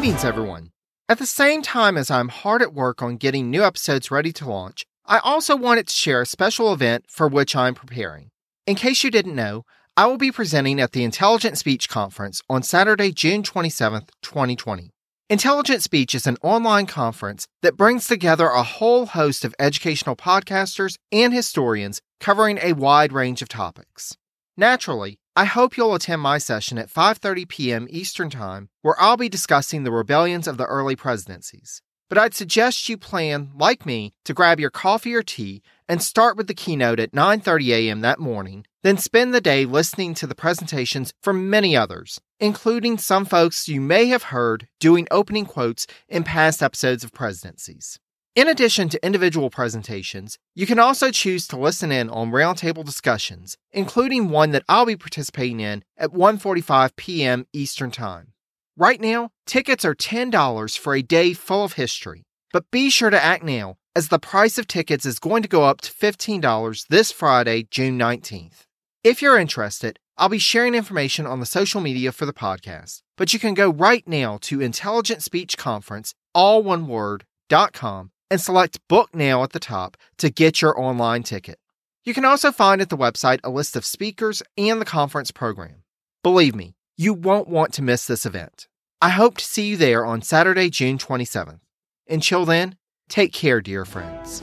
Greetings, everyone. At the same time as I'm hard at work on getting new episodes ready to launch, I also wanted to share a special event for which I'm preparing. In case you didn't know, I will be presenting at the Intelligent Speech Conference on Saturday, June 27th, 2020. Intelligent Speech is an online conference that brings together a whole host of educational podcasters and historians covering a wide range of topics. Naturally, I hope you'll attend my session at 5:30 p.m. Eastern Time where I'll be discussing the rebellions of the early presidencies. But I'd suggest you plan, like me, to grab your coffee or tea and start with the keynote at 9:30 a.m. that morning, then spend the day listening to the presentations from many others, including some folks you may have heard doing opening quotes in past episodes of presidencies. In addition to individual presentations, you can also choose to listen in on roundtable discussions, including one that I'll be participating in at 1:45 p.m. Eastern Time. Right now, tickets are $10 for a day full of history, but be sure to act now as the price of tickets is going to go up to $15 this Friday, June 19th. If you're interested, I'll be sharing information on the social media for the podcast, but you can go right now to Intelligent Speech Conference, all one word, .com and select Book Now at the top to get your online ticket. You can also find at the website a list of speakers and the conference program. Believe me, you won't want to miss this event. I hope to see you there on Saturday, June 27th. Until then, take care, dear friends.